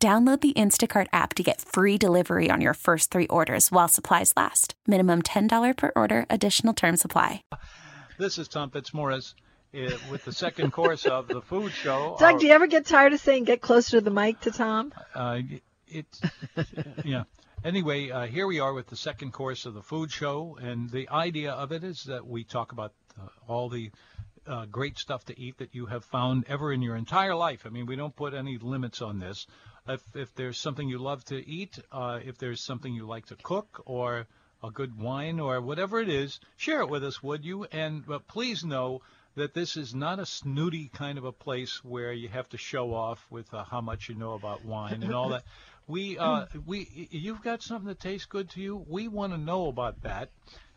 Download the Instacart app to get free delivery on your first three orders while supplies last. Minimum $10 per order, additional term supply. This is Tom Fitzmorris uh, with the second course of the food show. Doug, Our- do you ever get tired of saying get closer to the mic to Tom? Uh, it, yeah. Anyway, uh, here we are with the second course of the food show, and the idea of it is that we talk about uh, all the uh, great stuff to eat that you have found ever in your entire life. I mean, we don't put any limits on this. If, if there's something you love to eat, uh, if there's something you like to cook, or a good wine, or whatever it is, share it with us, would you? And but please know that this is not a snooty kind of a place where you have to show off with uh, how much you know about wine and all that. We, uh, we, you've got something that tastes good to you. We want to know about that,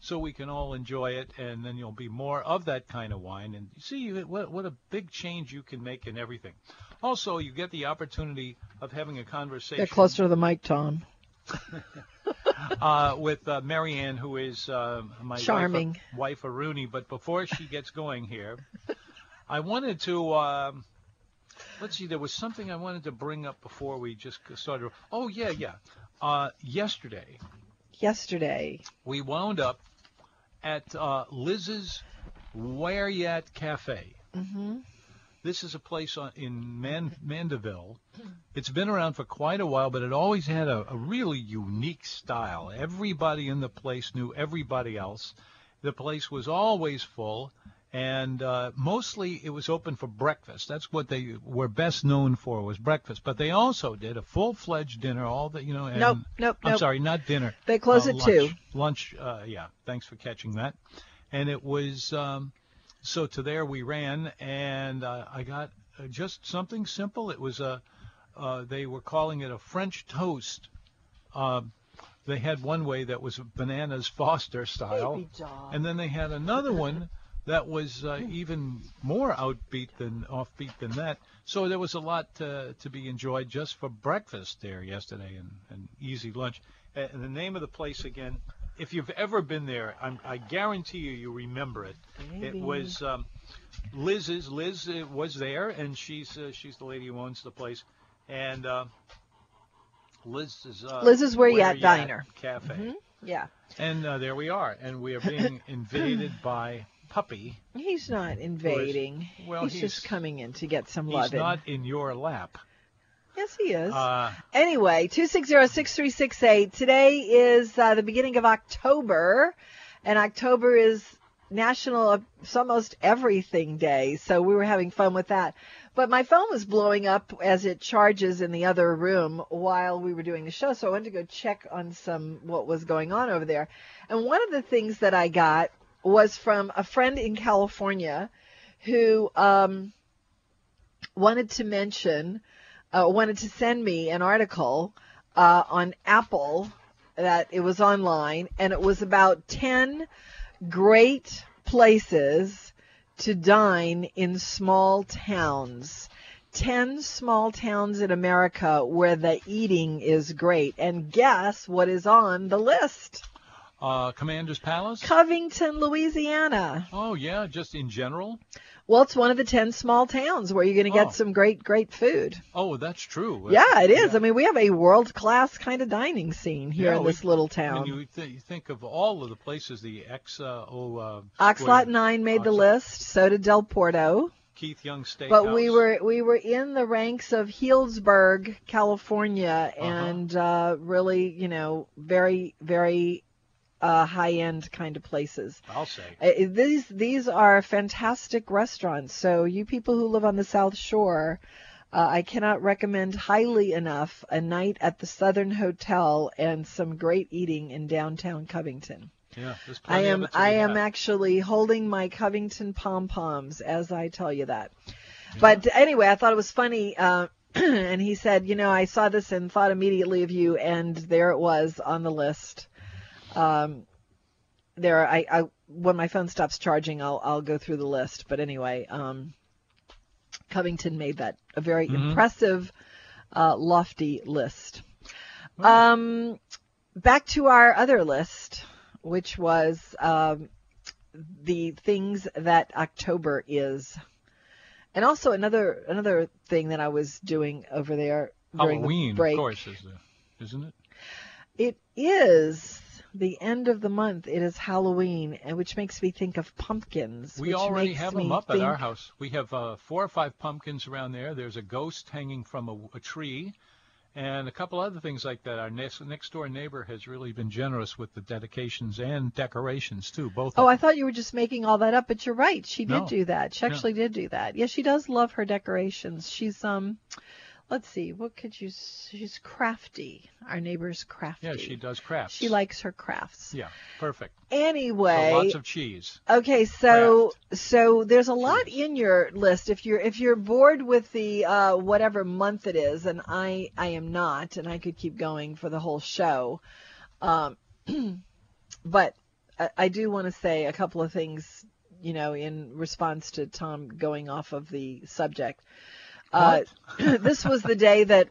so we can all enjoy it, and then you'll be more of that kind of wine. And you see what what a big change you can make in everything. Also, you get the opportunity of having a conversation Get closer to the mic, Tom. uh, with uh, Marianne, who is uh, my Charming. wife, wife of Rooney. But before she gets going here, I wanted to. um let's see. There was something I wanted to bring up before we just started. Oh yeah, yeah. Uh, yesterday Yesterday. we wound up at uh, Liz's Where Yat Cafe. hmm This is a place on, in Man- Mandeville. It's been around for quite a while, but it always had a, a really unique style. Everybody in the place knew everybody else. The place was always full, and uh, mostly it was open for breakfast. That's what they were best known for was breakfast. But they also did a full-fledged dinner. All the you know. And, Nope, nope, I'm nope. sorry, not dinner. They close uh, at lunch. two. Lunch. Uh, yeah. Thanks for catching that. And it was. Um, so to there we ran, and uh, I got uh, just something simple. It was a, uh, they were calling it a French toast. Uh, they had one way that was bananas Foster style, Baby and then they had another one that was uh, even more outbeat than offbeat than that. So there was a lot to, to be enjoyed just for breakfast there yesterday and, and easy lunch. Uh, And the name of the place again, if you've ever been there, I'm, I guarantee you you remember it. It was um, Liz's. Liz uh, was there, and she's uh, she's the lady who owns the place. And uh, Liz is uh, Liz is Where Where Yat Yat Diner. Cafe. Mhm. Yeah. And uh, there we are, and we are being invaded by Puppy. He's not invading. well, he's, he's- just coming in to get some love. He's loving. not in your lap. Yes, he is. Uh, Anyway, 260-6368. Today is uh, the beginning of October, and October is National almost everything day. So we were having fun with that. But my phone was blowing up as it charges in the other room while we were doing the show. So I went to go check on some what was going on over there. And one of the things that I got was from a friend in California who um, wanted to mention uh, wanted to send me an article uh, on Apple that it was online, and it was about 10 great places to dine in small towns. 10 small towns in America where the eating is great. And guess what is on the list? Uh, Commander's Palace. Covington, Louisiana. Oh yeah, just in general. Well, it's one of the 10 small towns where you're going to get Oh. some great, great food. Oh, that's true. Yeah, it is. Yeah. I mean, we have a world class kind of dining scene here Yeah, in we- this little I town. mean, you, th- you think of all of the places, the X, uh, oh, uh, Oxlot Nine made the list. So did Del Porto. Keith Young Steakhouse. But we were we were in the ranks of Healdsburg, California, Uh-huh. and uh, really, you know, very very uh, high end kind of places. I'll say. Uh, these these are fantastic restaurants. So you people who live on the South Shore, uh, I cannot recommend highly enough a night at the Southern Hotel and some great eating in downtown Covington. Yeah, I am of it to I am actually holding my Covington pom poms as I tell you that. But anyway, I thought it was funny. Uh, and he said, you know, I saw this and thought immediately of you, and there it was on the list. Um, there, I, I when my phone stops charging, I'll I'll go through the list. But anyway, um, Covington made that a very Mhm. impressive, uh, lofty list. Um, back to our other list, which was um, the things that October is, and also another another thing that I was doing over there during Halloween, the break. of course, is the, isn't it? It is the end of the month. It is Halloween, and which makes me think of pumpkins. We already have them up at our house. We have uh, four or five pumpkins around there. There's a ghost hanging from a, a tree, and a couple other things like that. Our next next door neighbor has really been generous with the dedications and decorations too. Both. Oh, I thought you were just making all that up, but you're right. She did No. do that. She No. actually did do that. Yeah, she does love her decorations. She's um, let's see, what could you? She's crafty. Our neighbor's crafty. yeah, she does crafts. She likes her crafts. Yeah, perfect. Anyway, So lots of cheese. Okay, so so there's a lot in your list. If you're if you're bored with the uh, whatever month it is, and I I am not, and I could keep going for the whole show, um, but I, I do want to say a couple of things, you know, in response to Tom going off of the subject. Uh, this was the day that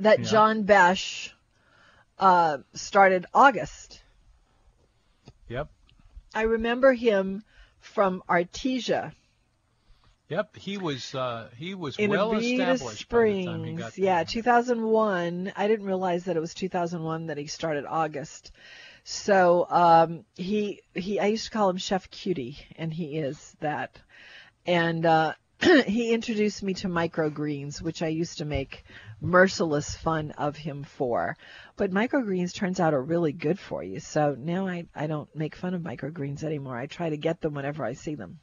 that Yeah. John Besh uh, started August. Yep. I remember him from Artesia Yep. He was uh, he was in well Abita established by the time he Springs. Yeah, there. 2001. I didn't realize that it was 2001 that he started August. So um, he he I used to call him Chef Cutie, and he is that. And uh, he introduced me to microgreens, which I used to make merciless fun of him for. But microgreens turns out are really good for you. So now I, I don't make fun of microgreens anymore. I try to get them whenever I see them.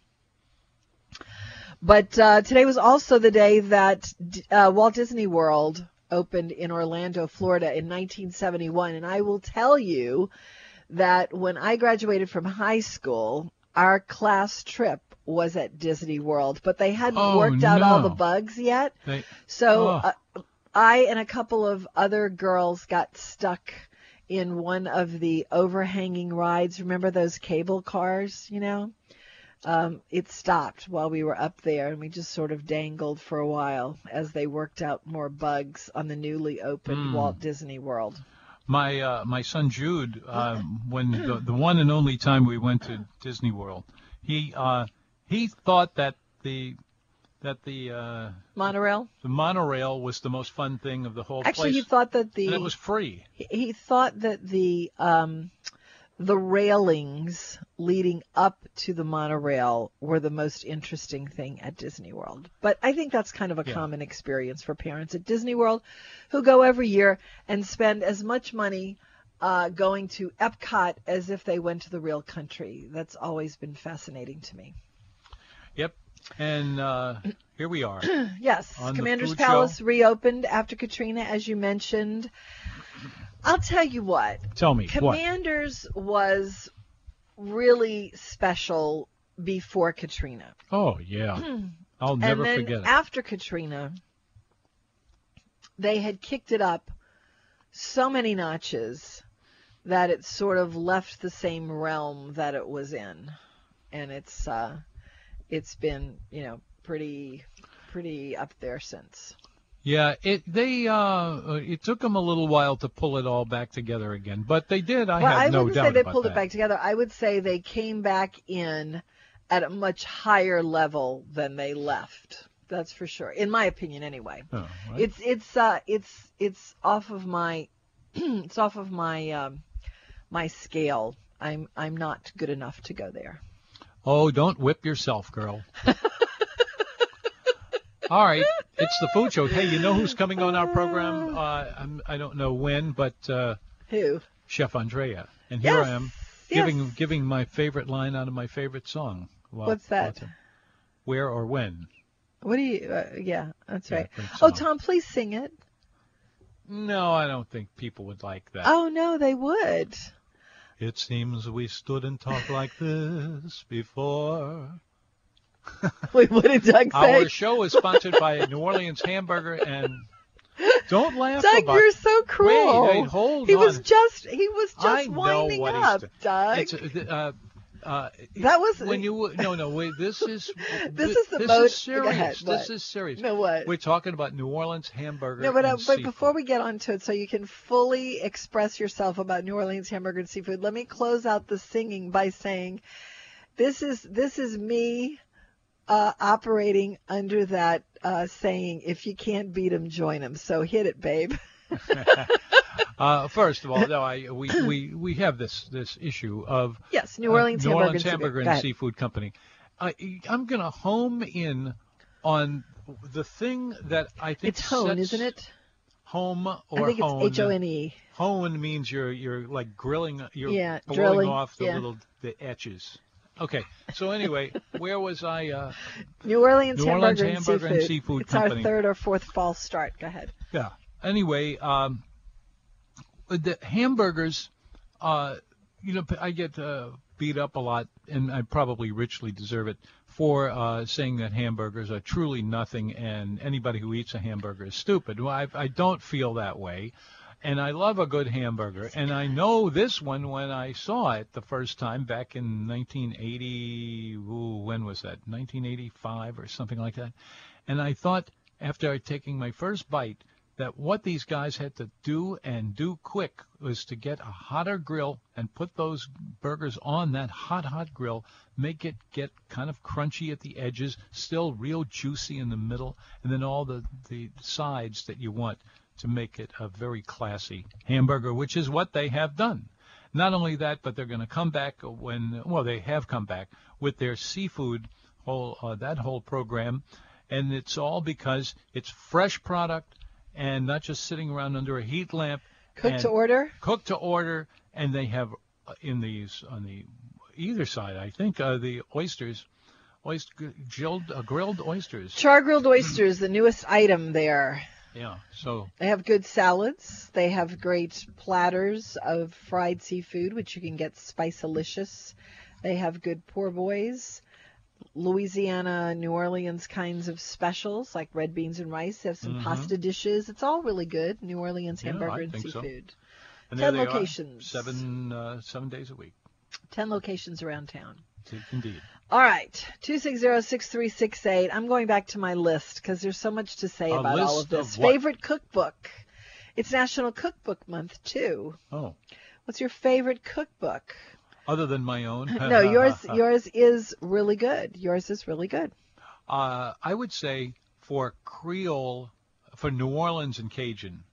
But uh, today was also the day that uh, Walt Disney World opened in Orlando, Florida in 1971. And I will tell you that when I graduated from high school, our class trip was at Disney World, but they hadn't Oh, worked out all the bugs yet. They, So Oh. uh, I and a couple of other girls got stuck in one of the overhanging rides. Remember those cable cars, you know? Um, it stopped while we were up there, and we just sort of dangled for a while as they worked out more bugs on the newly opened Hmm. Walt Disney World. my uh, my son Jude, um, when the, the one and only time we went to Disney World, he uh, he thought that the that the uh, Monorail. the monorail was the most fun thing of the whole Actually, place, he thought that the and it was free. he, he thought that the um, the railings leading up to the monorail were the most interesting thing at Disney World. But I think that's kind of a Yeah. common experience for parents at Disney World who go every year and spend as much money uh, going to Epcot as if they went to the real country. That's always been fascinating to me. And uh, here we are. Yes, Commander's Palace show? reopened after Katrina, as you mentioned. I'll tell you what. Tell me what? Commanders was really special before Katrina. Oh yeah, I'll never and then forget it. after Katrina, they had kicked it up so many notches that it sort of left the same realm that it was in. And it's uh it's been, you know, pretty pretty up there since. Yeah, it they uh, uh, it took them a little while to pull it all back together again, but they did. I well, have I no wouldn't say they pulled that. it back together. I would say they came back in at a much higher level than they left. That's for sure. In my opinion anyway. Oh, right. It's it's uh it's it's off of my it's off of my um my scale. I'm I'm not good enough to go there. Oh, don't whip yourself, girl. All right, it's the food show. Hey, you know who's coming on our program? Uh, I'm, I don't know when, but uh, Who? Chef Andrea, and here Yes, I am yes. giving giving my favorite line out of my favorite song. Well, What's that? Where or when? What do you? Uh, yeah, that's Yeah, right. Oh. Tom, please sing it. No, I don't think people would like that. Oh no, they would. It seems we stood and talked like this before. Wait, what did Doug say? Our show is sponsored by New Orleans Hamburger and don't laugh Doug, about you're so cruel. Wait, wait, hold he on. was just he was just I know winding what up, Doug. It's, uh, uh, That was- when you no no wait this is This is the this most- is serious this is serious No, what? we're talking about New Orleans hamburger No, but, uh, but before we get on to it, so you can fully express yourself about New Orleans hamburger and seafood, let me close out the singing by saying, this is this is me uh, operating under that uh, saying, if you can't beat 'em, join 'em. So hit it, babe. uh, first of all no I we, we we have this this issue of yes, New Orleans uh, New Orleans hamburger seafood. And seafood company I I'm gonna home in on the thing that I think It's hone, sets isn't it? home or I think hone it's H O N E. Hone means you're you're like grilling, you're Yeah, drilling, off the yeah. little the etches. Okay, so anyway, where was I? Uh, New Orleans New hamburger, Orleans and, seafood. and Seafood It's Company. our third or fourth false start. Go ahead. yeah. Anyway, um, the hamburgers, uh, you know, I get uh, beat up a lot, and I probably richly deserve it for uh, saying that hamburgers are truly nothing, and anybody who eats a hamburger is stupid. Well, I, I don't feel that way. And I love a good hamburger. And I know this one when I saw it the first time back in 1980. Ooh, when was that? 1985 or something like that. And I thought after taking my first bite that what these guys had to do and do quick was to get a hotter grill and put those burgers on that hot, hot grill, make it get kind of crunchy at the edges, still real juicy in the middle, and then all the, the sides that you want to make it a very classy hamburger, which is what they have done. Not only that, but they're going to come back when, well, they have come back with their seafood whole, uh, that whole program, and it's all because it's fresh product and not just sitting around under a heat lamp. Cook to order. Cook to order, and they have uh, in these on the either side, I think, uh, the oysters, oyster grilled, uh, grilled oysters. Char grilled oysters, the newest item there. Yeah, so They have good salads. They have great platters of fried seafood, which you can get spice-alicious. They have good poor boys, Louisiana, New Orleans kinds of specials like red beans and rice. They have some pasta dishes. It's all really good. New Orleans Mm-hmm. Yeah, hamburger I and think so. seafood. and Ten locations. are, seven uh, seven days a week. Ten locations around town. Indeed. All right, 260-6368. I'm going back to my list because there's so much to say A about all of this. of? Favorite cookbook. It's National Cookbook Month too. Oh, What's your favorite cookbook? Other than my own. No, yours yours is really good. Yours is really good. Uh, I would say for Creole, for New Orleans and Cajun,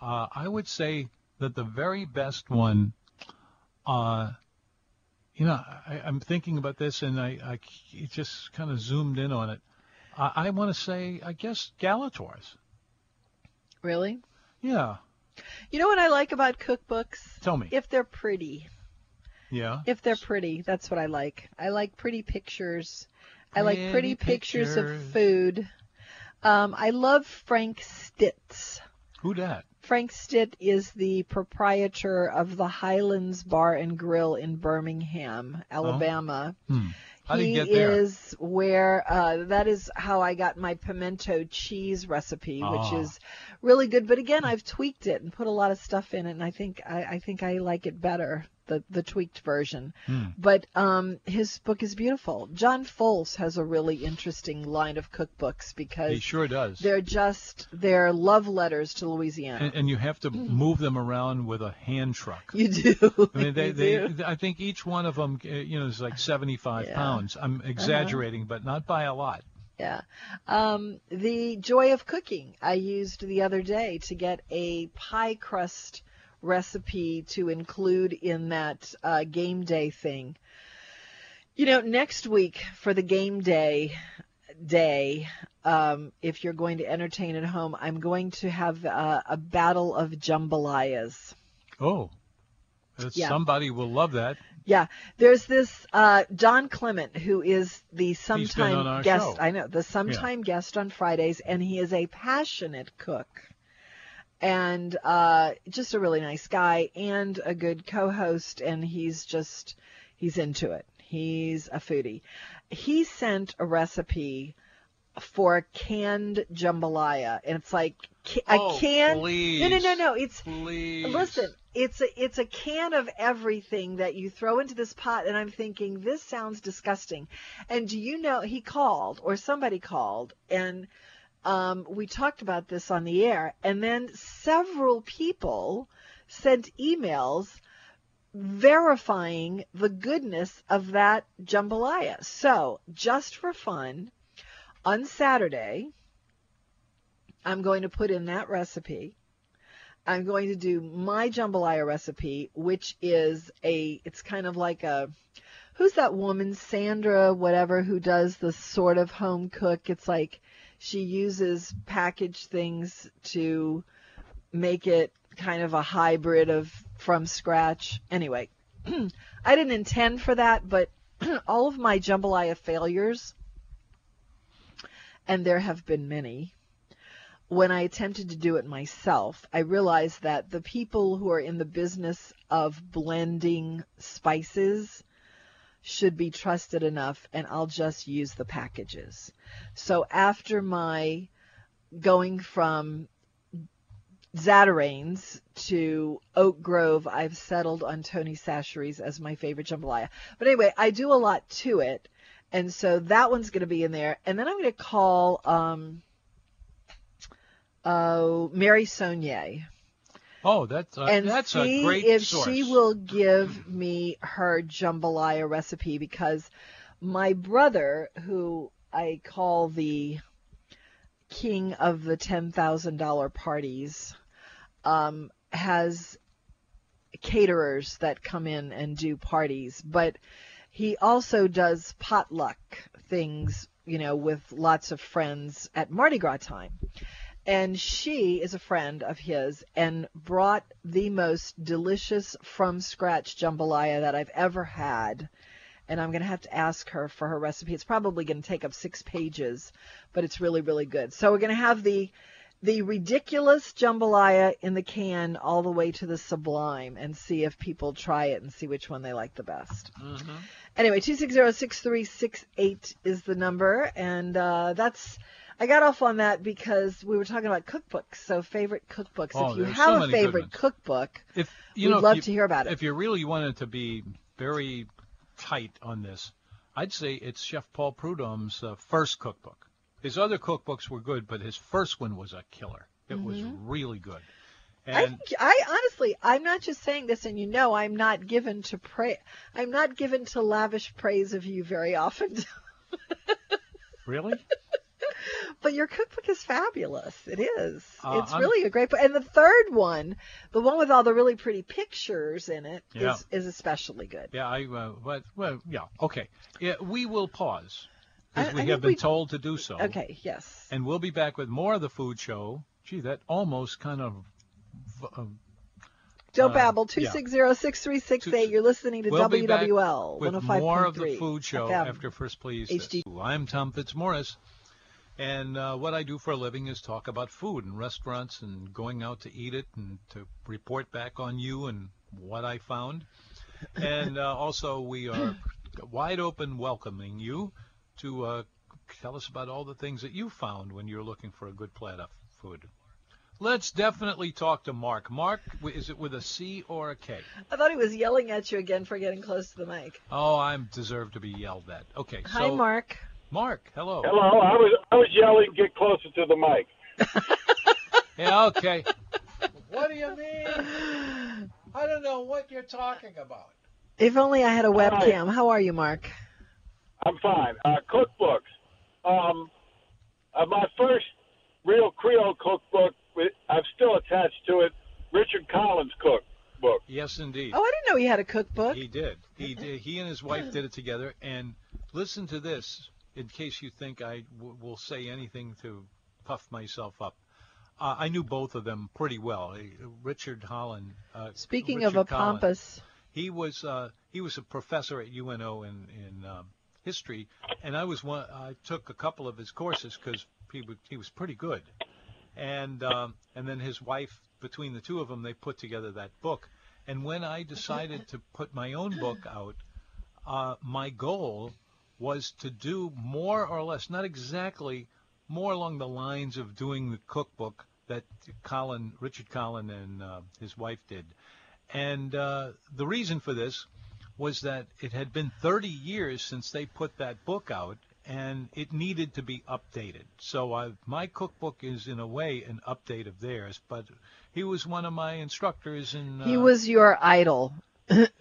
uh, I would say that the very best one, uh, you know, I, I'm thinking about this and I, I it just kind of zoomed in on it. I, I want to say, I guess, Galatoire's. Really? Yeah. You know what I like about cookbooks? Tell me. If they're pretty. Yeah. If they're pretty, that's what I like. I like pretty pictures. I like pretty Pretty pictures, of food. Um, I love Frank Stitt. Who dat? Frank Stitt is the proprietor of the Highlands Bar and Grill in Birmingham, Alabama. Hmm. How did he you get there? is where uh, that is how I got my pimento cheese recipe, which Ah. is really good. But again, I've tweaked it and put a lot of stuff in it, and I think I, I think I like it better, the the tweaked version. Hmm. But um, his book is beautiful. John Folse has a really interesting line of cookbooks because He sure does. they're just they're love letters to Louisiana. and, and you have to move them around with a hand truck. you do. I mean, they, they. I think each one of them, uh, you know, is like 75 Yeah. pounds. I'm exaggerating, but not by a lot. Yeah. Um, the joy of cooking I used the other day to get a pie crust recipe to include in that uh, game day thing. You know, next week for the game day day, um, if you're going to entertain at home, I'm going to have uh, a battle of jambalayas. Oh, Yeah. somebody will love that. Yeah, there's this uh, Don Clement who is the sometime guest. show. I know the sometime guest on Fridays, and he is a passionate cook, and uh, just a really nice guy and a good co-host. And he's just he's into it. He's a foodie, he sent a recipe for canned jambalaya, and it's like a Oh, can. please. No, no, no, no. It's Please. Listen, it's a it's a can of everything that you throw into this pot, and I'm thinking this sounds disgusting. And do you know he called or somebody called, and um, we talked about this on the air, and then several people sent emails verifying the goodness of that jambalaya. So just for fun, on Saturday, I'm going to put in that recipe. I'm going to do my jambalaya recipe, which is a, it's kind of like a, who's that woman, Sandra, whatever, who does the sort of home cook? It's like she uses packaged things to make it kind of a hybrid of from scratch. Anyway, I didn't intend for that, but all of my jambalaya failures, and there have been many, when I attempted to do it myself, I realized that the people who are in the business of blending spices should be trusted enough, and I'll just use the packages. So after my going from Zatarain's to Oak Grove, I've settled on Tony Chachere's as my favorite jambalaya. But anyway, I do a lot to it, and so that one's going to be in there. And then I'm going to call um, uh, Mary Sonnier Oh, that's a, and that's see a great if source. she will give me her jambalaya recipe because my brother, who I call the king of the ten thousand dollar parties, um, has caterers that come in and do parties, but he also does potluck things, you know, with lots of friends at Mardi Gras time and she is a friend of his and brought the most delicious from scratch jambalaya that I've ever had. And I'm going to have to ask her for her recipe. It's probably going to take up six pages, but it's really, really good. So we're going to have the the ridiculous jambalaya in the can all the way to the sublime and see if people try it and see which one they like the best. Mhm. Anyway, 260-6368 is the number, and uh, that's I got off on that because we were talking about cookbooks. So favorite cookbooks. Oh, if you have so a favorite cookbook, If you we'd know, if love you- to hear about it. If you really wanted to be very tight on this, I'd say it's Chef Paul Prudhomme's uh, first cookbook. His other cookbooks were good, but his first one was a killer. It was really good. Mm-hmm. I, I honestly, I'm not just saying this, and you know, I'm not given to pray. I'm not given to lavish praise of you very often. really, But your cookbook is fabulous. It is. Uh, it's I'm- really a great book. And the third one, the one with all the really pretty pictures in it, is Yeah. is especially good. yeah, I, uh, but well, yeah, okay. Yeah, we will pause because we think have been we- told to do so. Okay. Yes. And we'll be back with more of the food show. Gee, that almost kind of. Uh, Don't uh, babble. yeah. 260-6368. You're listening to We'll be back WWL with more of the food show FM. after first please. HD. I'm Tom Fitzmorris, and uh, what I do for a living is talk about food and restaurants and going out to eat it and to report back on you and what I found. And uh, also we are wide open welcoming you to uh, tell us about all the things that you found when you're looking for a good plate of food. Let's definitely talk to Mark. Mark, is it with a C or a K? I thought he was yelling at you again for getting close to the mic. Oh, I deserve to be yelled at. Okay, Hi, so Mark. Mark, hello. Hello, I was I was yelling, get closer to the mic. Yeah, okay. what do you mean? I don't know what you're talking about. If only I had a Hi. webcam. How are you, Mark? I'm fine. Uh, cookbooks. Um, uh, my first real Creole cookbook, I'm still attached to it. Richard Collin's cookbook. Yes, indeed. Oh, I didn't know he had a cookbook. He did. He did. He and his wife did it together. And listen to this, in case you think I w- will say anything to puff myself up. Uh, I knew both of them pretty well. Uh, Richard Holland. Uh, Speaking of a Richard Collins. pompous, he was uh, he was a professor at UNO in in um, history, and I was one. I took a couple of his courses because he would, he was pretty good, and um, and then his wife, between the two of them, they put together that book. And when I decided to put my own book out, uh, my goal was to do more or less, not exactly, more along the lines of doing the cookbook that Collin, Richard Collin, and uh, his wife did. And uh, the reason for this was that it had been 30 years since they put that book out, and it needed to be updated. So I, my cookbook is, in a way, an update of theirs. But he was one of my instructors, and uh, He was your idol.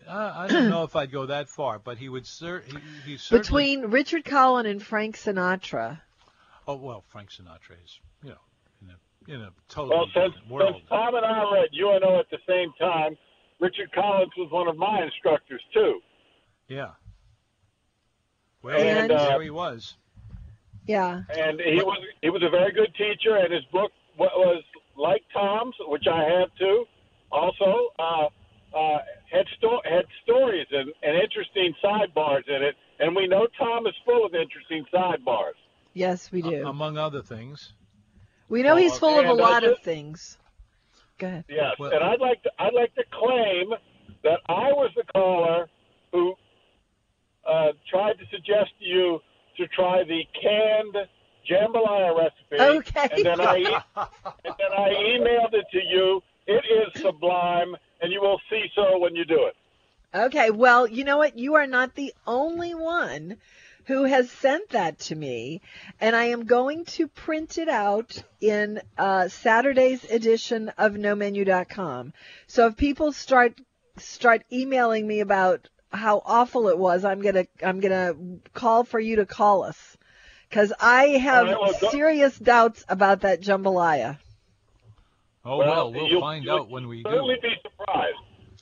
I, I don't know if I'd go that far, but he would cer- he, he certainly. Between Richard Collin and Frank Sinatra. Oh well, Frank Sinatra is, you know, in a in a totally Well, since, different world. since Tom and I read UNO at the same time, Richard Collins was one of my instructors too. Yeah. Well, And- there he was. Yeah. and he was he was a very good teacher, and his book was like Tom's, which I have too. Also, uh, uh, had sto- had stories and, and interesting sidebars in it, and we know Tom is full of interesting sidebars. Yes, we do. A- among other things. we know he's uh, full of a and I lot of things. Go ahead. Yes, Well- and I'd like to I'd like to claim that I was the caller who uh, tried to suggest to you to try the canned jambalaya recipe. Okay. And then I e- and then I emailed it to you. It is sublime, and you will see so when you do it. Okay, well, you know what? You are not the only one who has sent that to me, and I am going to print it out in uh, Saturday's edition of NoMenu.com. So if people start start emailing me about how awful it was, I'm gonna I'm gonna call for you to call us because I have right, well, serious doubts about that jambalaya. Oh well, we'll you'll- find you'll out when we certainly do. be surprised.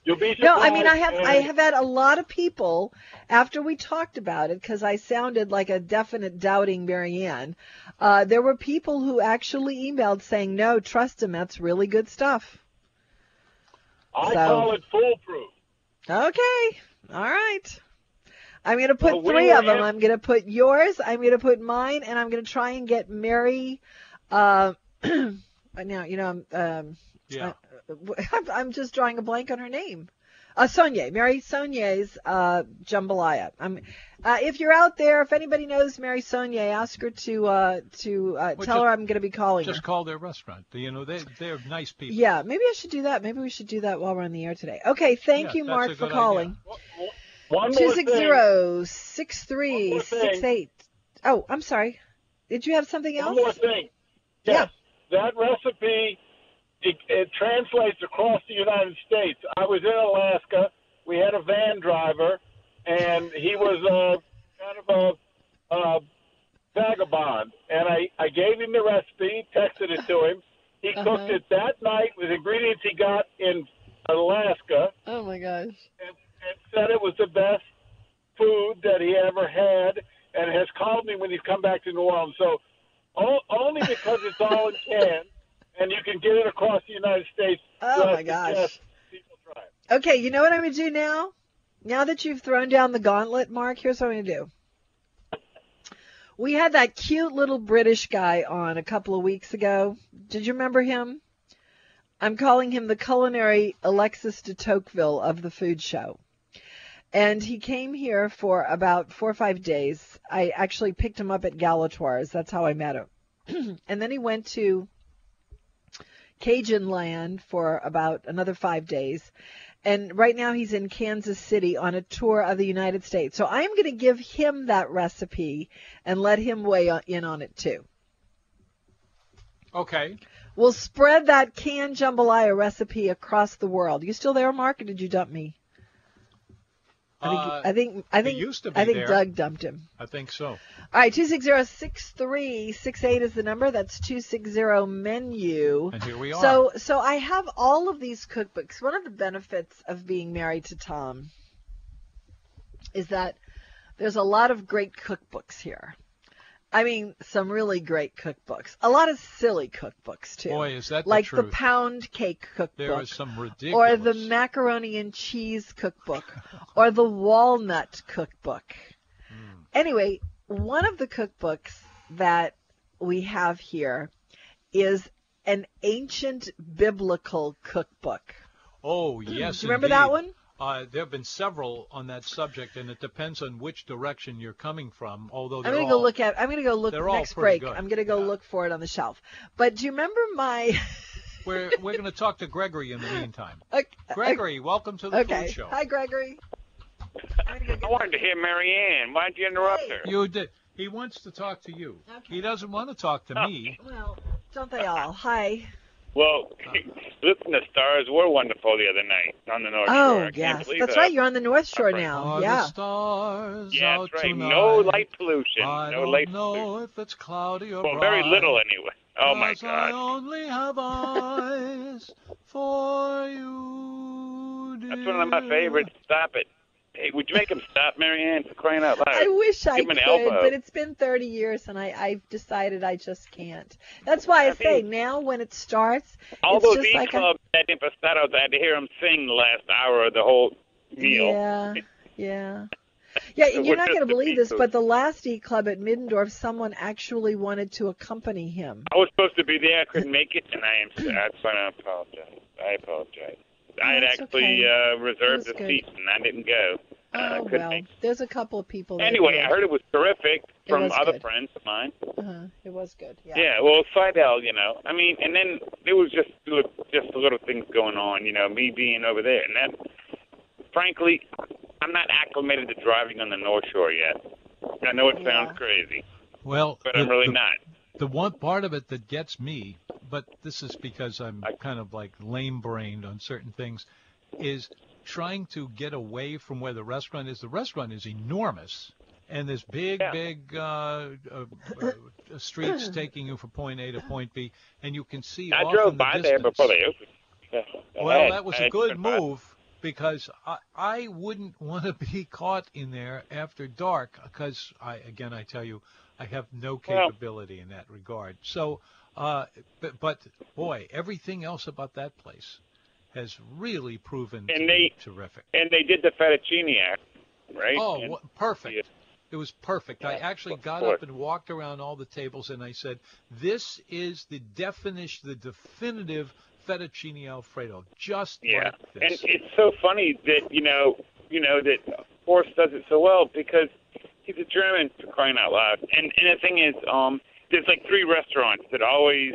You'll be surprised. No, I mean I have I have had a lot of people after we talked about it because I sounded like a definite doubting Marianne. Uh, there were people who actually emailed saying, "No, trust him. That's really good stuff." I so- call it foolproof. Okay, all right. I'm going to put Well, three were of them. in- I'm going to put yours. I'm going to put mine, and I'm going to try and get Mary. Uh, now you know I'm. Um, Yeah. I'm- I'm just drawing a blank on her name. Uh, Sonnier, Mary Sonnier's uh, jambalaya. I'm, uh, if you're out there, if anybody knows Mary Sonnier, ask her to uh, to uh, Well, tell just- her I'm going to be calling Just her. call their restaurant. You know, they they're nice people. Yeah, maybe I should do that. Maybe we should do that while we're on the air today. Okay, thank Yeah, you, Mark, for calling. One Two more six thing. zero six three One more six thing. eight. Oh, I'm sorry. Did you have something else? One else? more thing. Yes, that recipe it, it translates across the United States. I was in Alaska. We had a van driver, and he was uh, kind of a uh, vagabond. And I, I gave him the recipe, texted it to him. He Uh-huh. cooked it that night with ingredients he got in Alaska, Oh my gosh. and, and said it was the best food that he ever had, and has called me when he's come back to New Orleans. So o- only because it's all in cans and you can get it across the United States. Oh, my gosh. suggest People try it. Okay, you know what I'm going to do now? Now that you've thrown down the gauntlet, Mark, here's what I'm going to do. We had that cute little British guy on a couple of weeks ago. Did you remember him? I'm calling him the culinary Alexis de Tocqueville of the food show. And he came here for about four or five days. I actually picked him up at Galatoire's. That's how I met him. and then he went to Cajun land for about another five days. And right now he's in Kansas City on a tour of the United States. So I am going to give him that recipe and let him weigh in on it too. Okay. We'll spread that canned jambalaya recipe across the world. You still there, Mark, or did you dump me? I think Uh, I think I think used to be I think there. Doug dumped him. I think so. All right, two six zero six three six eight is the number. That's two six zero menu. And here we are. So so I have all of these cookbooks. One of the benefits of being married to Tom is that there's a lot of great cookbooks here. I mean, some really great cookbooks. A lot of silly cookbooks too. Boy, is that like the truth. pound cake cookbook there is some or the macaroni and cheese cookbook or the walnut cookbook. Hmm. Anyway, one of the cookbooks that we have here is an ancient biblical cookbook. oh yes. Do you remember that one? Uh, there have been several on that subject, and it depends on which direction you're coming from. Although I'm gonna go look at. I'm gonna go look next break. good. I'm gonna go Yeah. look for it on the shelf. But do you remember my? We're we're going to talk to Gregory in the meantime. Okay, Gregory, welcome to the Okay. food show. Hi, Gregory. I'm go I wanted to hear Marianne. Why'd you interrupt Hey. her? You did. He wants to talk to you. Okay. He doesn't want to talk to me. Well, don't they all? Hi. Well, listen to stars were wonderful the other night on the North oh, Shore. Oh, yes. That's that. right. You're on the North Shore Right. now. Are Yeah. the stars Yeah, out that's right. tonight? No light pollution. I no don't light know pollution. if it's cloudy or Well, bright. very little anyway. Oh my 'cause I God. only have eyes for you, dear. That's one of my favorites. Stop it. Hey, would you make him stop, Marianne, for crying out loud? I wish I could, elbow. but it's been 30 years and I, I've decided I just can't. That's why I, I say mean- now when it starts, All it's just like a, clubs had Impastato's, I had to hear him sing the last hour of the whole meal. yeah, yeah. Yeah, and you're not going to believe this, but the last E Club at Middendorf, someone actually wanted to accompany him. I was supposed to be there. I couldn't make it, and I am. To apologize. I apologize. I had That's actually okay. uh, reserved a good. seat, and I didn't go. Uh, Oh couldn't well, make there's a couple of people. it. that Anyway, did. I heard it was terrific from was other good. friends of mine. Uh-huh. It was good. Yeah. Yeah, well, Slidell, you know, I mean, and then there was just little- just little things going on, you know, me being over there, and that, frankly, I'm not acclimated to driving on the North Shore yet. I know it sounds Yeah. crazy, Well, but the, I'm really the, not. The one part of it that gets me, but this is because I'm kind of like lame-brained on certain things, is trying to get away from where the restaurant is. The restaurant is enormous, and there's big, Yeah. big uh, uh, uh, streets taking you from point A to point B, and you can see I drove the by there before they opened. Yeah, Well, had- that was a good by. move because I, I wouldn't want to be caught in there after dark because I again I tell you I have no Well- capability in that regard. So, uh, but, but boy, everything else about that place has really proven to And be they- terrific. And they did the fettuccine act, right? Oh, And- perfect. Yeah. It was perfect. I actually got up and walked around all the tables and I said, "This is the definition, the definitive fettuccine alfredo, just Yeah, like and it's so funny that you know, you know that Horst does it so well because he's a German for crying out loud. And and the thing is, um, there's like three restaurants that always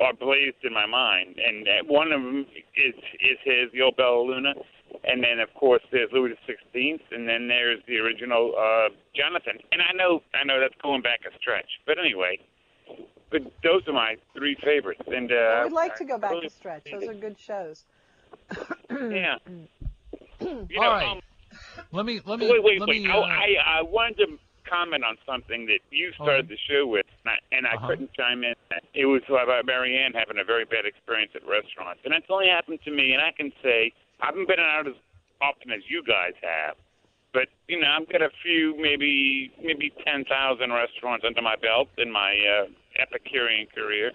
are blazed in my mind, and uh, one of them is is his, the old Bella Luna, and then of course there's Louis the Sixteenth, and then there's the original uh, Jonathan. And I know I know that's going back a stretch, but anyway. But those are my three favorites, and uh, I would like to go back really stretch. Those are good shows. Yeah. you know, All right. um, Let me let me wait, wait, let wait. me. I, uh, I, I wanted to comment on something that you started the show with, and I, and I Uh-huh. couldn't chime in. It was about Marianne having a very bad experience at restaurants, and it's only happened to me. And I can say I haven't been out as often as you guys have, but you know I've got a few, maybe maybe ten thousand restaurants under my belt in my uh, Epicurean career,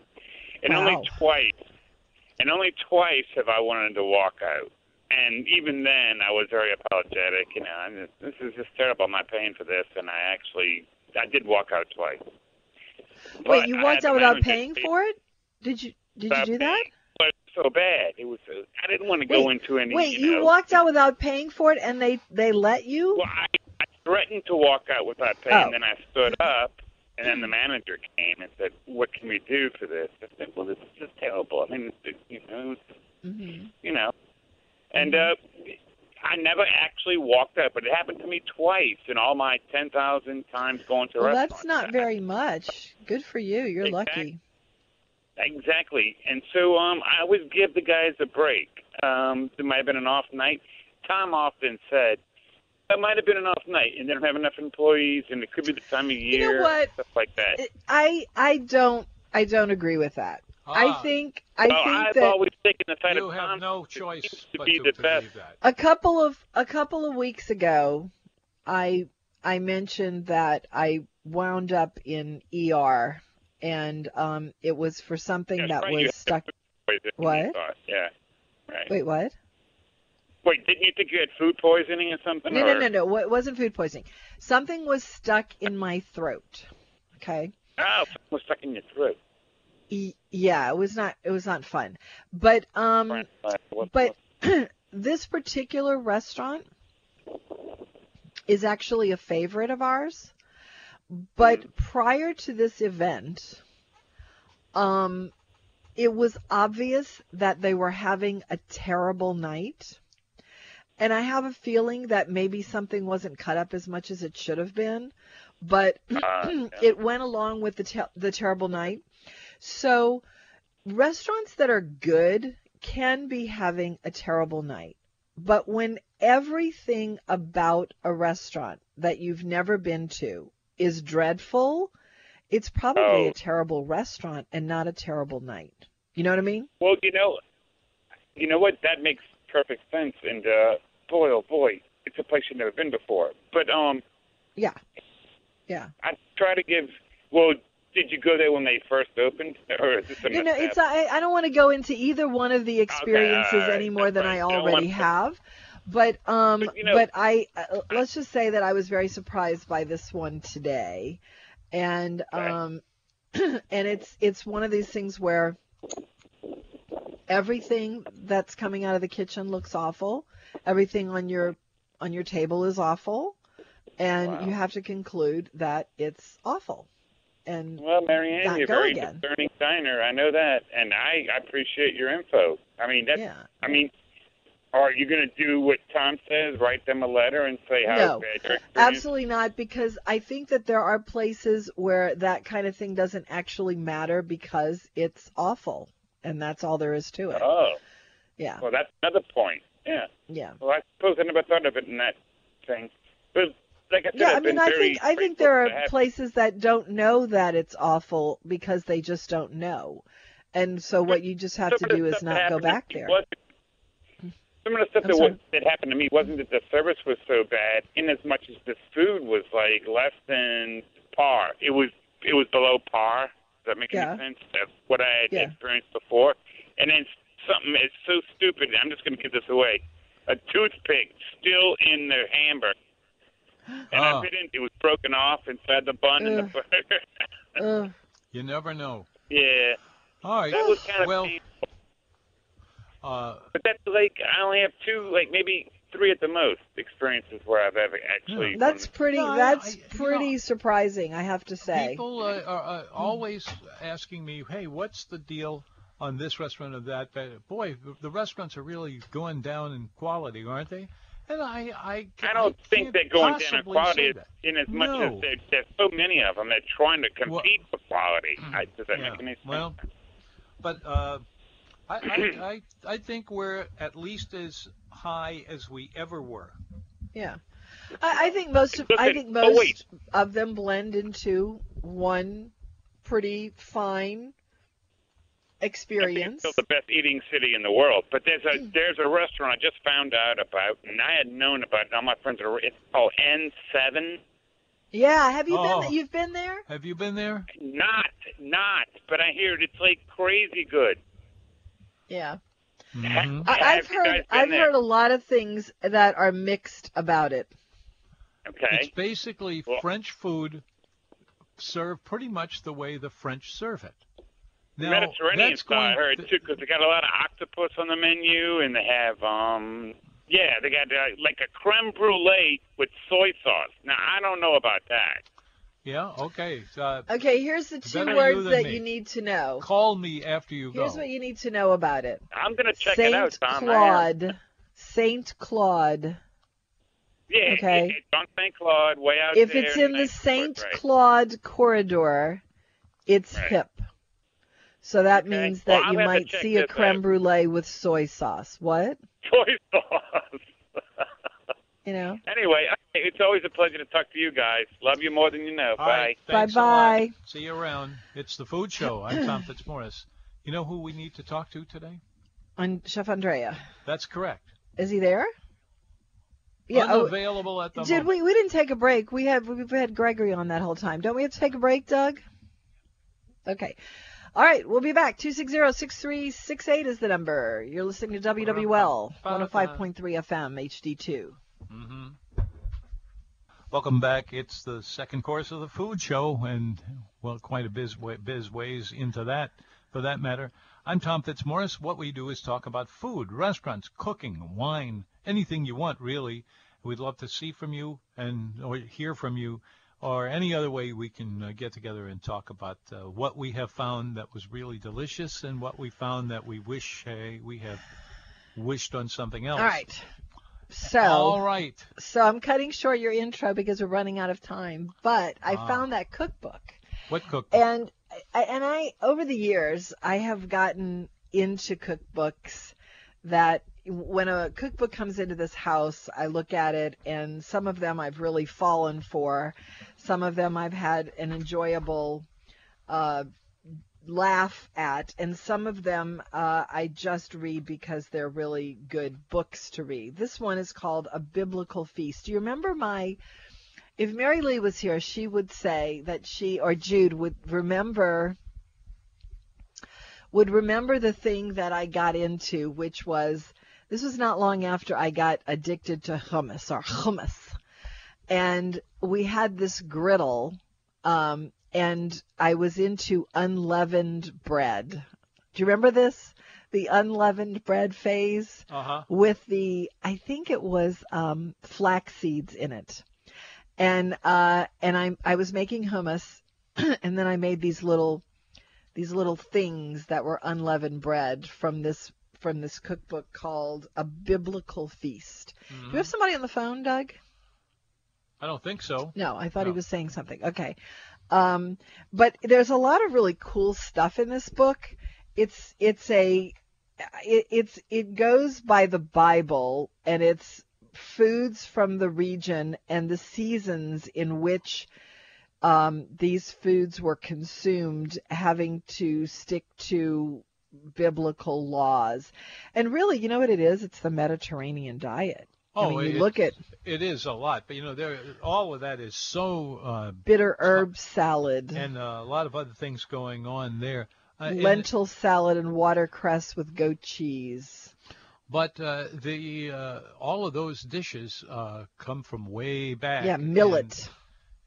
and Wow. only twice, and only twice have I wanted to walk out and even then I was very apologetic. You know, and this is just terrible. I'm not paying for this, and I actually I did walk out twice. Wait, But you walked out without paying for it? Did you did you do that? But it was so bad. It was. I didn't want to go Wait, into any. Wait, you, you walked out without paying for it and they they let you? Well, I, I threatened to walk out without paying. Oh. and Then I stood up, and then the manager came and said, "What can we do for this?" I said, "Well, this is just terrible. I mean, you know, hmm you know. And uh, I never actually walked out, but it happened to me twice in all my 10,000 times going to Well, restaurants. that's not very much. Good for you. You're Exactly. lucky. Exactly. And so um, I always give the guys a break. Um, there might have been an off night. Tom often said, it might have been an off night, and they don't have enough employees, and it could be the time of know year, what? stuff like that. I I don't I don't agree with that. I Ah, think I well, think I've that always taken the side you of have no choice to but be to the best. that. a couple of a couple of weeks ago, I I mentioned that I wound up in ER, and um, it was for something Yeah, that right, was had stuck. food poisoning, What? Yeah. Right. Wait, what? Wait, didn't you think you had food poisoning or something? No, no, or- no, no. It wasn't food poisoning. Something was stuck in my throat. Okay. Oh, something was stuck in your throat. Yeah, it was not. It was not fun. But um, Right, right. What- but this particular restaurant is actually a favorite of ours. But prior to this event, um, it was obvious that they were having a terrible night. And I have a feeling that maybe something wasn't cut up as much as it should have been, but Uh, it went along with the te- the terrible night. So restaurants that are good can be having a terrible night. But when everything about a restaurant that you've never been to is dreadful, it's probably Oh. a terrible restaurant and not a terrible night. You know what I mean? Well, you know, you know what? That makes perfect sense. And uh, boy, oh boy, it's a place you've never been before. But um, Yeah. Yeah. I try to give. Well, did you go there when they first opened, or is this a You know, it's I, I don't want to go into either one of the experiences all right, any more than I that's. No already have. But um But, you know- but I uh, let's just say that I was very surprised by this one today. And Okay. um and it's it's one of these things where everything that's coming out of the kitchen looks awful. Everything on your on your table is awful. And Wow. you have to conclude that it's awful. And Well, Marianne, you're very again. discerning diner. I know that, and I, I appreciate your info. I mean, that's. yeah. I mean, are you going to do what Tom says? Write them a letter and say how No? Absolutely not, because I think that there are places where that kind of thing doesn't actually matter because it's awful, and that's all there is to it. Oh, Yeah, well, that's another point. Yeah. yeah, Well, I suppose I never thought of it in that thing. But like I said, yeah. I mean, I think I think there are places that don't know that it's awful because they just don't know, and so what you just have to some of the do is not go back there. Some of the stuff that, was, that happened to me wasn't that the service was so bad, in as much as the food was like less than par. It was it was below par. Does that make Yeah. any sense? That's what I had Yeah. experienced before. And then something is so stupid. I'm just going to give this away. A toothpick still in the hamburger. And Oh. I bit in, it was broken off inside the bun and the Ugh. burger. Ugh. You never know. yeah, All right. that was kind of well, painful. uh, But that's like I only have two, like maybe three at the most experiences where I've ever actually. that's pretty. No, that's I- you pretty know, surprising, I have to say. people uh, are uh, always asking me, "Hey, what's the deal on this restaurant or that?" But boy, the restaurants are really going down in quality, aren't they? And I, I, I don't think can't they're going down in possibly quality say in as much No. as there, there's so many of them. They're trying to compete for quality. I, does that Yeah, make any sense? well, But uh, I, I, I, I think we're at least as high as we ever were. Yeah. I, I think most of Look I at- think oh, most of them blend into one pretty fine I think experience. it's still the best eating city in the world. But there's a Hmm. there's a restaurant I just found out about, and I had known about it. All my friends are. It's called N7. Yeah, have you Oh. been you've been there? Have you been there? Not, not. But I hear it's like crazy good. Yeah. Mhm. I, Have I've you guys heard I've there? heard a lot of things that are mixed about it. Okay. It's basically Well- French food served pretty much the way the French serve it. Now, Mediterranean that's style, I heard th- too, because they got a lot of octopus on the menu, and they have um, yeah, they got uh, like a creme brulee with soy sauce. Now I don't know about that. Yeah, okay. Uh, Okay, here's the two Better you words that me. you need to know. call me after you go. Here's what you need to know about it. I'm gonna check Saint it out, Tom. I am. Claude. Saint Claude. Yeah, Okay. it- it's St. Claude, way out If there. If it's in the Saint spot, right. Claude corridor, it's Right. hip. So that Okay. means that I'll you might see a creme out. brulee with soy sauce. What? soy sauce. You know? anyway, it's always a pleasure to talk to you guys. Love you more than you know. All Bye. right, thanks a lot. Bye-bye. See you around. It's the Food Show. I'm Tom Fitzmorris. You know who we need to talk to today? On Chef Andrea. That's correct. Is he there? Yeah. oh, Unavailable at the did moment. we? We didn't take a break. We have we've had Gregory on that whole time. Don't we have to take a break, Doug? Okay. All right, we'll be back. 260-6368 is the number. You're listening to WWL 105.3 FM HD2. hmm Welcome back. It's the second course of the food show, and well, quite a biz, biz ways into that. for that matter. I'm Tom Fitzmorris. What we do is talk about food, restaurants, cooking, wine, anything you want, really. We'd love to see from you and or hear from you or any other way we can uh, get together and talk about uh, what we have found that was really delicious and what we found that we wish hey, we have wished on something else. All right. So, All right. so I'm cutting short your intro because we're running out of time. But I Ah. found that cookbook, What cookbook? and I- and I over the years I have gotten into cookbooks that when a cookbook comes into this house, I look at it, and some of them I've really fallen for. Some of them I've had an enjoyable uh, laugh at, and some of them uh, I just read because they're really good books to read. This one is called A Biblical Feast. Do you remember my? If Mary Lee was here, she would say that she or Jude would remember would remember the thing that I got into, which was this was not long after I got addicted to hummus or hummus, and we had this griddle, um, and I was into unleavened bread. Do you remember this? The unleavened bread phase Uh huh. with the I think it was um, flax seeds in it, and uh, and I I was making hummus, and then I made these little these little things that were unleavened bread from this from this cookbook called A Biblical Feast. Do you have somebody on the phone, Doug? I don't think so. No, I thought he was saying something. Okay. Um, but there's a lot of really cool stuff in this book. It's it's a it, it's it goes by the Bible and it's foods from the region and the seasons in which um, these foods were consumed, having to stick to biblical laws. And really, you know what it is? It's the Mediterranean diet. I Oh, mean, you it- look at It is a lot, but you know, there all of that is so uh, bitter herb salad. and uh, a lot of other things going on there. Uh, and- lentil salad and watercress with goat cheese. but uh, the uh, all of those dishes uh, come from way back. Yeah, millet,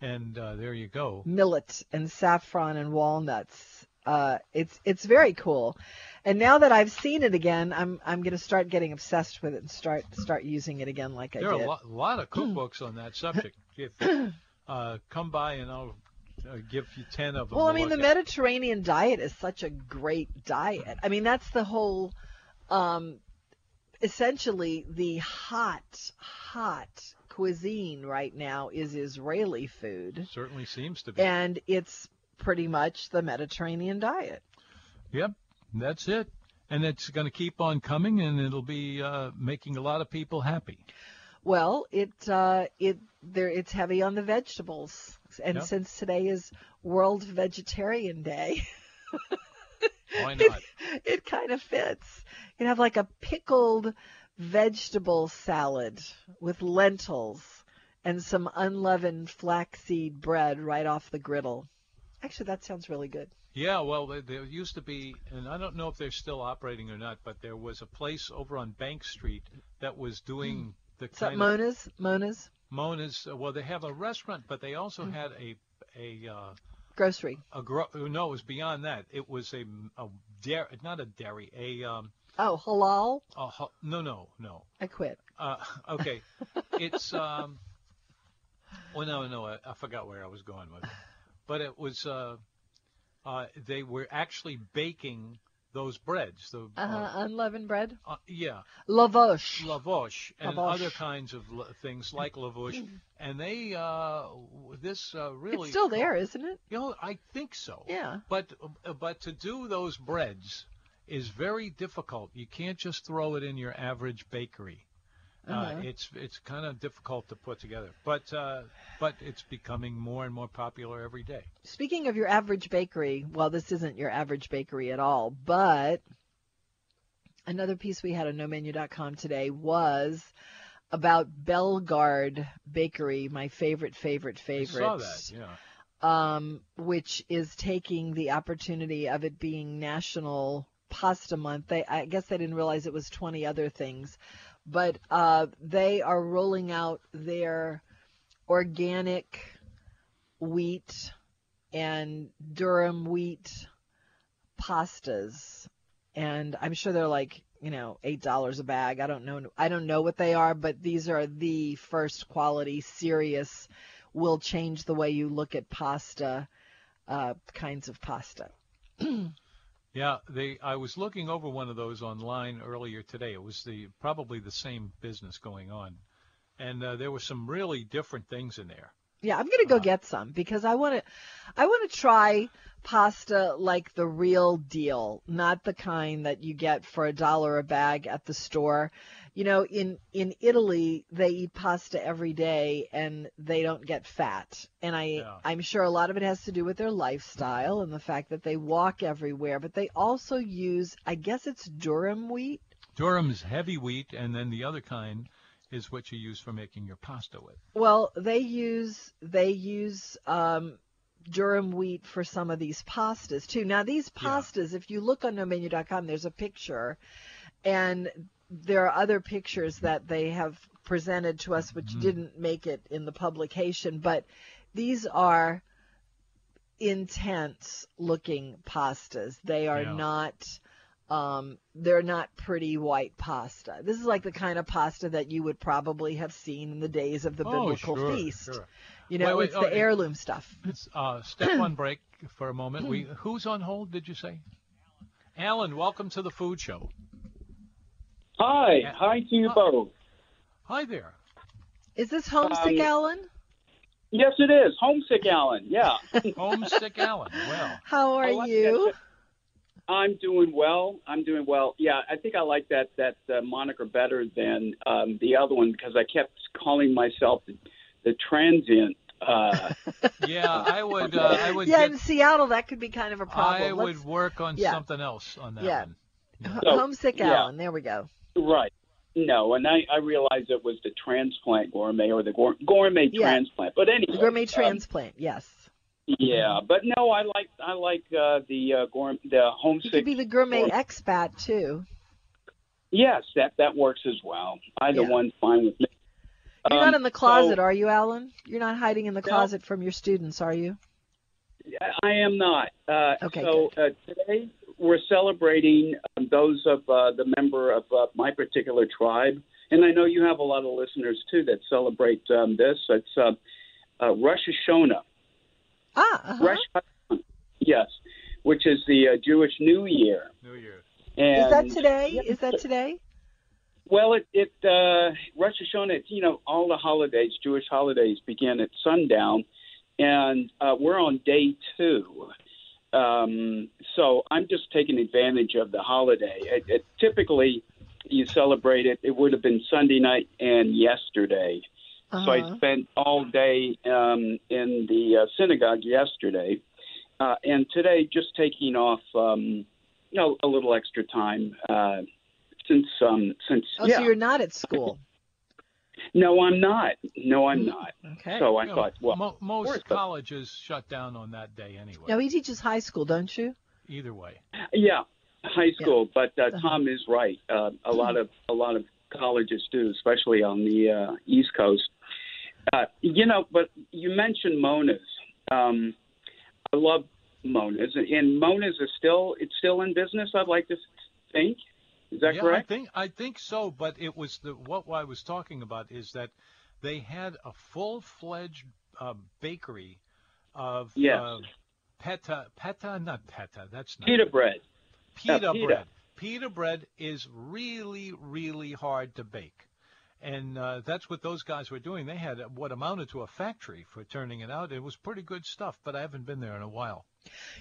And, and uh, there you go. millet and saffron and walnuts. Uh, it's it's very cool. And now that I've seen it again, I'm I'm gonna start getting obsessed with it and start start using it again like I did. There are a lot, of cookbooks on that subject. If, uh, come by and I'll uh, give you ten of them. Well, I mean, the. Mediterranean diet is such a great diet. I mean, that's the whole, um, essentially the hot, hot cuisine right now is Israeli food. certainly seems to be. and it's pretty much the Mediterranean diet. Yep, that's it. And it's going to keep on coming, and it'll be uh, making a lot of people happy. Well, it uh, it there it's heavy on the vegetables, and Yeah. since today is World Vegetarian Day, Why not? it kind of fits. You have like a pickled vegetable salad with lentils and some unleavened flaxseed bread right off the griddle. Actually, that sounds really good. Yeah, well, there, used to be, and I don't know if they're still operating or not, but there was a place over on Bank Street that was doing the Is that kind of Mona's? Mona's Mona's. uh, Well, they have a restaurant, but they also had a a uh, grocery. a gro- no, it was beyond that. It was a a dairy, not a dairy, a um, Oh, halal. a no, no, no. I quit. Uh, okay, it's um. Well, no, no, I, I forgot where I was going with it, but it was uh, uh, they were actually baking those breads. The Uh-huh. Unleavened bread. uh, yeah, Lavosh. lavosh and Lavosh. other kinds of l- things like lavosh, and they uh, this uh, really It's still there, isn't it? You know, I think so. Yeah. But uh, but to do those breads is very difficult. You can't just throw it in your average bakery. Uh, Uh-huh. it's it's kind of difficult to put together, but uh, but it's becoming more and more popular every day. Speaking of your average bakery, well, this isn't your average bakery at all, but another piece we had on nomenu.com today was about Bellegarde Bakery, my favorite, favorite, favorite. I saw that. Yeah. um, which is taking the opportunity of it being National Pasta Month. They, I guess they didn't realize it was 20 other things, but uh, they are rolling out their organic wheat and durum wheat pastas, and I'm sure they're like you know eight dollars a bag. I don't know. I don't know what they are, but these are the first quality, serious, will change the way you look at pasta uh, kinds of pasta. Yeah, they. I was looking over one of those online earlier today. It was the probably the same business going on, and uh, there were some really different things in there. Yeah, I'm gonna go Uh, get some because I want to. I want to try pasta like the real deal, not the kind that you get for a dollar a bag at the store. You know, in in Italy they eat pasta every day and they don't get fat. And I Yeah. I'm sure a lot of it has to do with their lifestyle and the fact that they walk everywhere, but they also use I guess it's durum wheat. durum's heavy wheat, and then the other kind is what you use for making your pasta with. Well, they use they use um, durum wheat for some of these pastas too. Now these Yeah. pastas, if you look on nomenu.com, there's a picture, and there are other pictures that they have presented to us which Mhm. didn't make it in the publication, but these are intense looking pastas. They are Yeah. not um, they're not pretty white pasta. This is like the kind of pasta that you would probably have seen in the days of the oh, biblical sure, feast. sure. You know, Wait, wait, it's oh, the it- heirloom stuff. Let's uh, step one break for a moment. We who's on hold? Did you say? Alan, welcome to the food show. Hi, hi to you Hi. both. Hi there. Is this homesick, Um, Alan? Yes, it is. Homesick Alan. Yeah. Homesick Alan. Well, How are like you? that- I'm doing well. I'm doing well. Yeah, I think I like that that uh, moniker better than um, the other one because I kept calling myself the, the transient. Uh, yeah, I would. Uh, I would. Yeah, get, in Seattle, that could be kind of a problem. I would Let's- work on yeah. something else on that Yeah. one. H- So, homesick, yeah. Alan. There we go. Right. No, and I, I realized it was the transplant gourmet or the gour- gourmet Yeah. transplant. But anyway, The gourmet um, transplant. Yes. yeah, but no, I like I like uh, the uh, gourmet the You homesick. could be the gourmet or- expat too. Yes, that that works as well. Either Yeah. one's fine with me. You're Um, not in the closet, so- are you, Alan? You're not hiding in the No. closet from your students, are you? I am not. Uh, Okay, so uh, today we're celebrating um, those of uh, the member of uh, my particular tribe, and I know you have a lot of listeners too that celebrate um, this. It's uh, uh, Rosh Hashanah. Ah, uh-huh. Rosh Hashanah, yes, which is the uh, Jewish New Year. New Year. And Is that today? Yeah. Is that today? Well, it, it uh, Rosh Hashanah, it's, you know, all the holidays, Jewish holidays begin at sundown, and uh, we're on day two. Um, so I'm just taking advantage of the holiday. It, it, typically, you celebrate it. It would have been Sunday night and yesterday. So Uh-huh. I spent all day um, in the uh, synagogue yesterday, uh, and today just taking off, um, you know, a little extra time uh, since um, since Oh, yeah. so you're not at school. No, I'm not. No, I'm not. Okay. So I You know, thought, well, mo- most course, but- colleges shut down on that day anyway. Now he teaches high school, don't you? Either way. yeah, high school. But uh, Uh-huh. Tom is right. Uh, a lot of a lot of colleges do, especially on the uh, East Coast. Uh, you know, but you mentioned Mona's. Um, I love Mona's, and Mona's is still it's still in business. I'd like to think. Is that yeah, correct? I think I think so, but it was the what I was talking about is that they had a full-fledged uh, bakery of Yes. uh, peta peta not peta that's not Pita bread. pita Yeah, pita. bread. Pita bread is really really hard to bake. And uh, that's what those guys were doing. They had what amounted to a factory for turning it out. It was pretty good stuff, but I haven't been there in a while.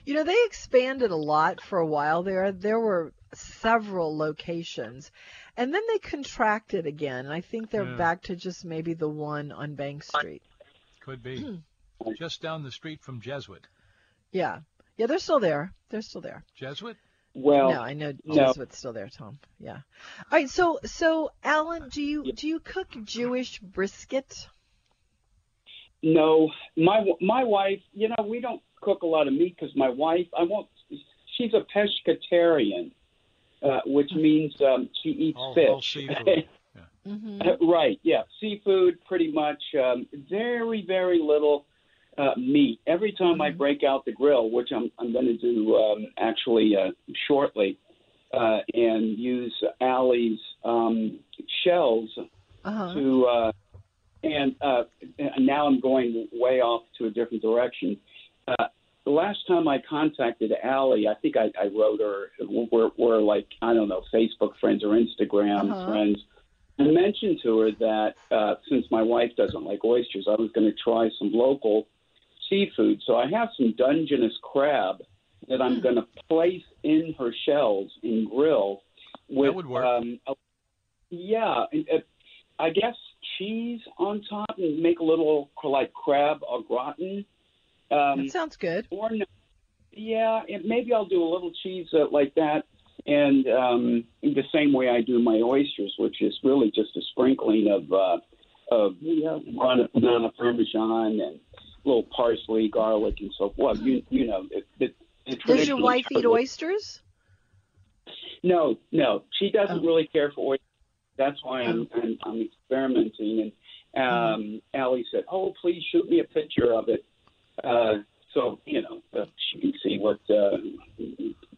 You know, they expanded a lot for a while there. There were several locations. And then they contracted again. I think they're Yeah. back to just maybe the one on Bank Street. Could be just down the street from Jesuit. Yeah. Yeah, they're still there. They're still there. Jesuit? Well, no, I know no. Jesuit's still there, Tom. Yeah. All right, so so Alan, do you do you cook Jewish brisket? No, my my wife. You know, we don't cook a lot of meat because my wife. I won't. She's a pescatarian, uh, which means um, she eats All- fish. all seafood. Mm-hmm. Uh, right. Yeah. Seafood, pretty much. Um, very, very little uh, meat. Every time I break out the grill, which I'm I'm going to do um, actually uh, shortly, uh, and use Allie's um, shells Uh-huh. to, uh, and, uh, and now I'm going way off to a different direction. Uh, the last time I contacted Allie, I think I, I wrote her. We're, we're like I don't know, Facebook friends or Instagram Uh-huh. friends. I mentioned to her that uh, since my wife doesn't like oysters, I was going to try some local seafood. So I have some Dungeness crab that I'm going to place in her shells and grill with. would work. Um, a, yeah, and, uh, I guess cheese on top and make a little like crab au gratin. Um, That sounds good. or no, yeah, and maybe I'll do a little cheese uh, like that, and um, the same way I do my oysters, which is really just a sprinkling of uh, of banana, banana parmesan and a little parsley, garlic, and so forth. You you know, it, it, the Does your wife eat oysters? No, no, she doesn't Oh. really care for oysters. That's why I'm I'm, I'm experimenting. And um, Allie said, "Oh, please shoot me a picture of it." Uh, so you know, uh, she can see what uh,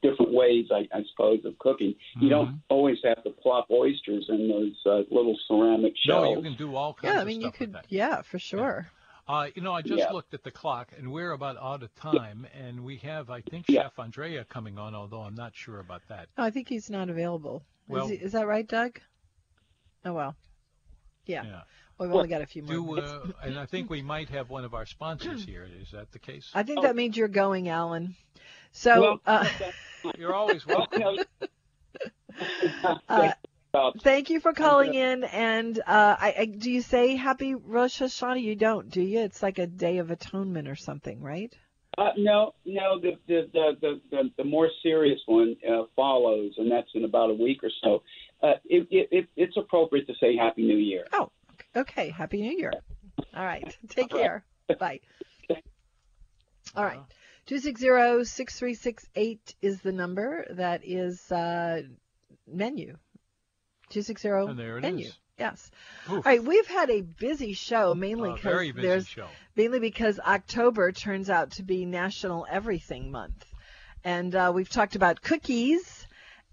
different ways, I, I suppose, of cooking. You don't always have to plop oysters in those uh, little ceramic shells. No, shells. you can do all kinds Yeah, I of mean you could. Yeah, for sure. Uh, you know, I just Yeah. looked at the clock, and we're about out of time, and we have, I think, Yeah. Chef Andrea coming on, although I'm not sure about that. No, I think he's not available. Well- is, he, is that right, Doug? Oh well. Yeah. Yeah. Well, we've only got a few more Do, minutes. uh, and I think we might have one of our sponsors here. Is that the case? I think oh. that means you're going, Alan. So, Well, uh, You're always welcome. uh, thank you for calling in. And uh, I, I, do you say Happy Rosh Hashanah? You don't, do you? It's like a Day of Atonement or something, right? Uh, no, no. The the the the, the, the more serious one uh, follows, and that's in about a week or so. Uh, it, it, it, it's appropriate to say Happy New Year. Oh, okay. Happy New Year. All right. Take care. Bye. All right. 260-6368 is the number. That is uh, menu. 260 And there it menu. is. Yes. Oof. All right. We've had a busy show, mainly A because very there's show. mainly because October turns out to be National Everything Month, and uh, we've talked about cookies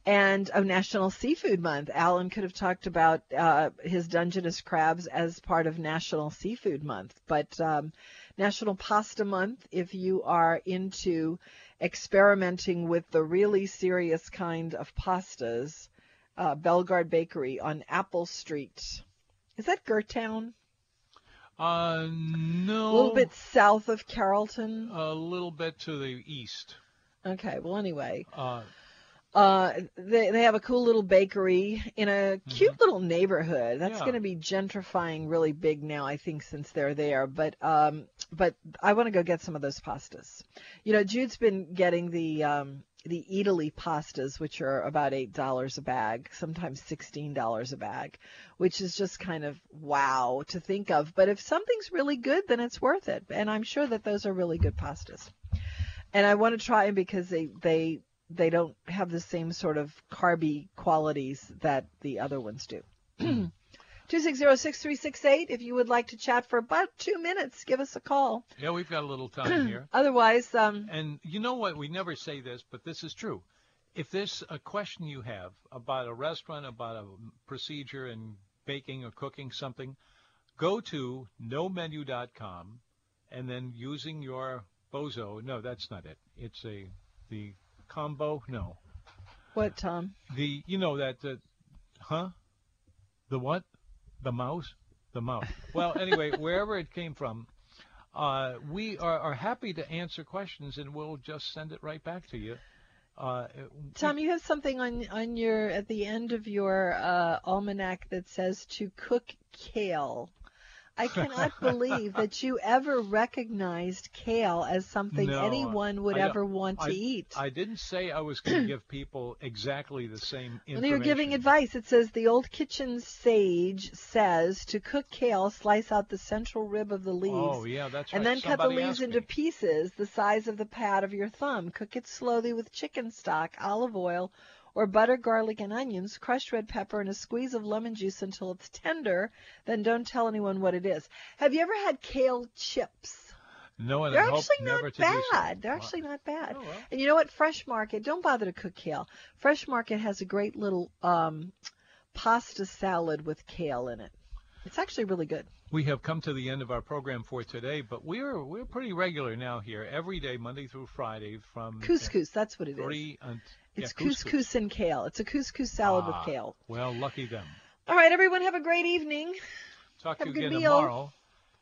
and oh, National Seafood Month. Alan could have talked about uh, his Dungeness crabs as part of National Seafood Month, but um, National Pasta Month if you are into experimenting with the really serious kind of pastas. Uh, Bellegarde Bakery on Apple Street. Is that Gertown? Uh, no. A little bit south of Carrollton. A little bit to the east. Okay. Well, anyway, Uh, uh, they they have a cool little bakery in a cute little neighborhood. That's Yeah. going to be gentrifying really big now, I think, since they're there. But um, but I want to go get some of those pastas. You know, Jude's been getting the um the Italy pastas, which are about eight dollars a bag, sometimes sixteen dollars a bag, which is just kind of wow to think of. But if something's really good, then it's worth it, and I'm sure that those are really good pastas. And I want to try them because they they they don't have the same sort of carby qualities that the other ones do. 260-6368 if you would like to chat for about two minutes give us a call yeah, we've got a little time here. otherwise um And you know what? We never say this, but this is true. If there's a question you have about a restaurant, about a procedure in baking or cooking something, go to nomenu.com and then using your bozo. No, that's not it. It's a the combo. No, what tom the you know that the huh? The what? The mouse? The mouse. Well, anyway, wherever it came from, uh, we are, are happy to answer questions, and we'll just send it right back to you. Uh, tom you have something on on your at the end of your uh almanac that says to cook kale I cannot believe that you ever recognized kale as something No, anyone would I ever want to I, eat. I didn't say I was going to give people exactly the same information. When you're giving advice, it says the old kitchen sage says to cook kale, slice out the central rib of the leaves. Oh yeah, that's and right. then cut the leaves into me. pieces the size of the pad of your thumb. Cook it slowly with chicken stock, olive oil, or butter, garlic, and onions, crushed red pepper, and a squeeze of lemon juice until it's tender. Then don't tell anyone what it is. Have you ever had kale chips? No, and They're actually not bad. They're actually not bad. Oh, well. And you know what? Fresh Market, don't bother to cook kale. Fresh Market has a great little um, pasta salad with kale in it. It's actually really good. We have come to the end of our program for today, but we're we're pretty regular now here every day, Monday through Friday, from Couscous, that's what it is. three It's yeah, couscous and kale. It's a couscous salad Ah, with kale. Well, lucky them. All right, everyone, have a great evening. Talk Have to a you good again meal. tomorrow,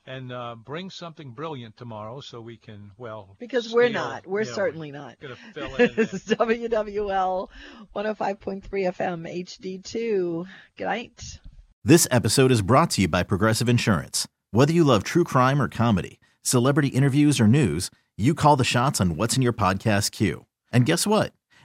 and uh, bring something brilliant tomorrow so we can well. Because we're not. We're yeah, certainly not. Gonna fill in. this is WWL 105.3 FM HD2. Good night. This episode is brought to you by Progressive Insurance. Whether you love true crime or comedy, celebrity interviews or news, you call the shots on what's in your podcast queue. And guess what?